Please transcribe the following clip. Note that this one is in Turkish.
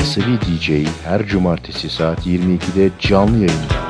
Asabi DJ her cumartesi saat 22'de canlı yayında.